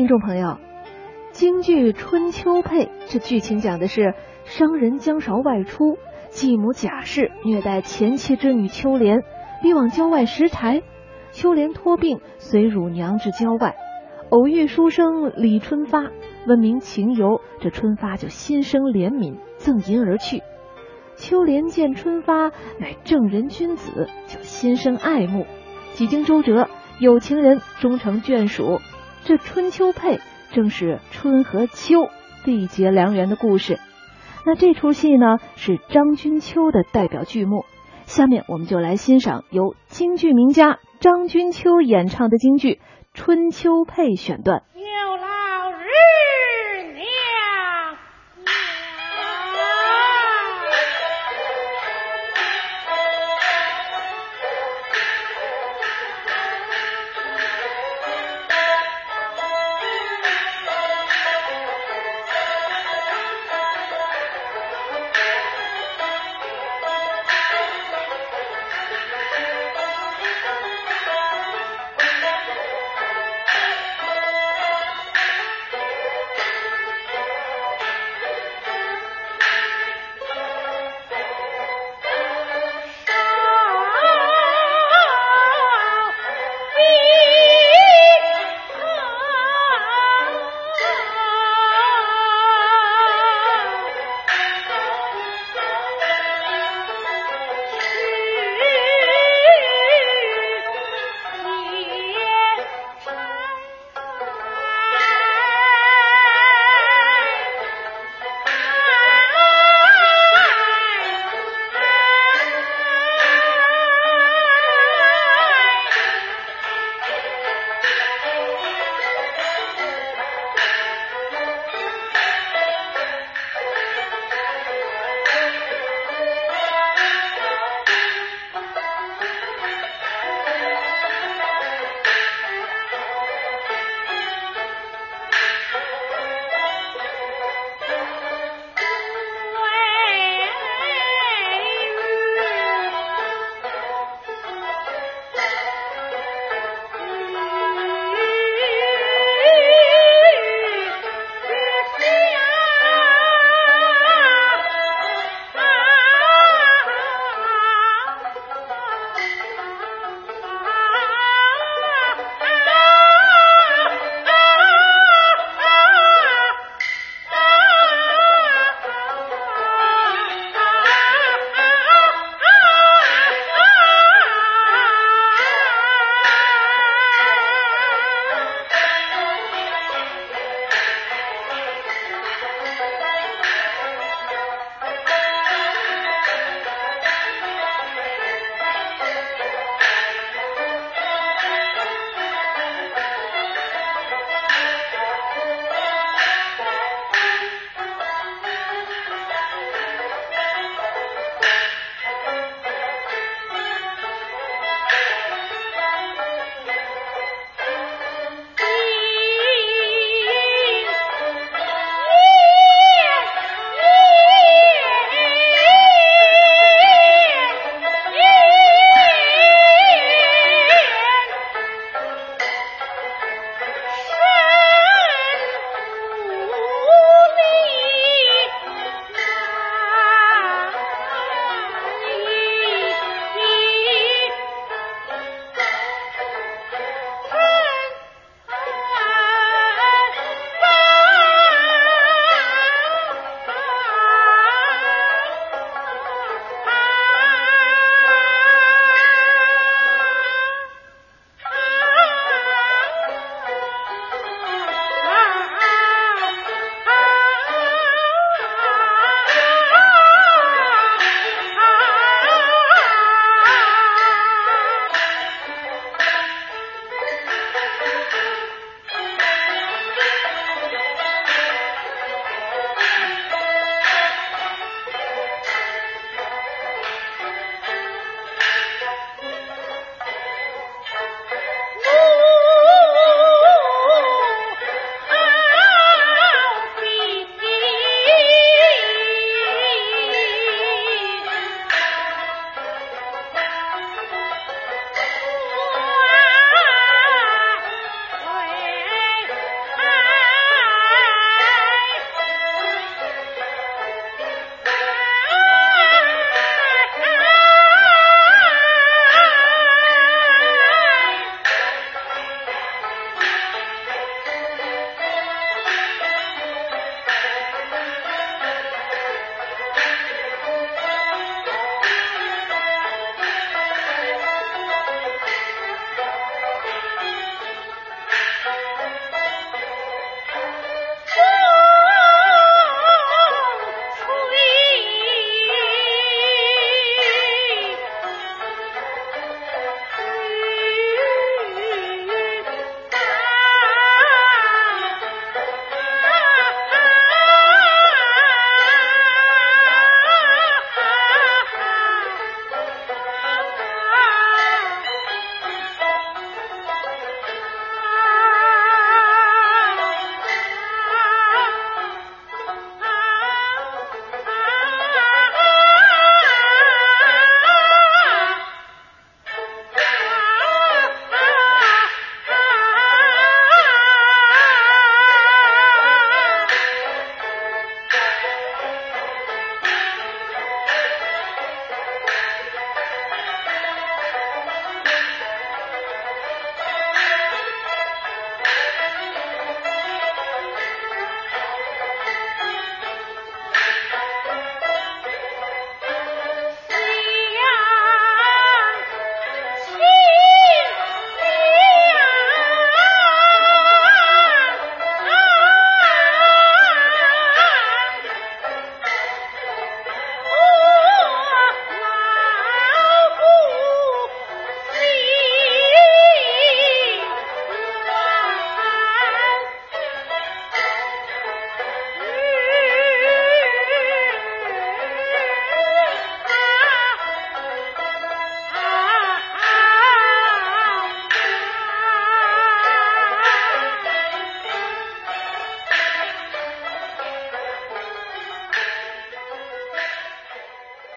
听众朋友，京剧《春秋配》这剧情讲的是商人姜韶外出，继母贾氏虐待前妻之女秋莲，逼往郊外拾柴。秋莲托病随乳娘至郊外，偶遇书生李春发，问明情由，这春发就心生怜悯，赠银而去。秋莲见春发乃正人君子，就心生爱慕。几经周折，有情人终成眷属。这春秋配正是春和秋缔结良缘的故事。那这出戏呢，是张君秋的代表剧目。下面我们就来欣赏由京剧名家张君秋演唱的京剧《春秋配》选段。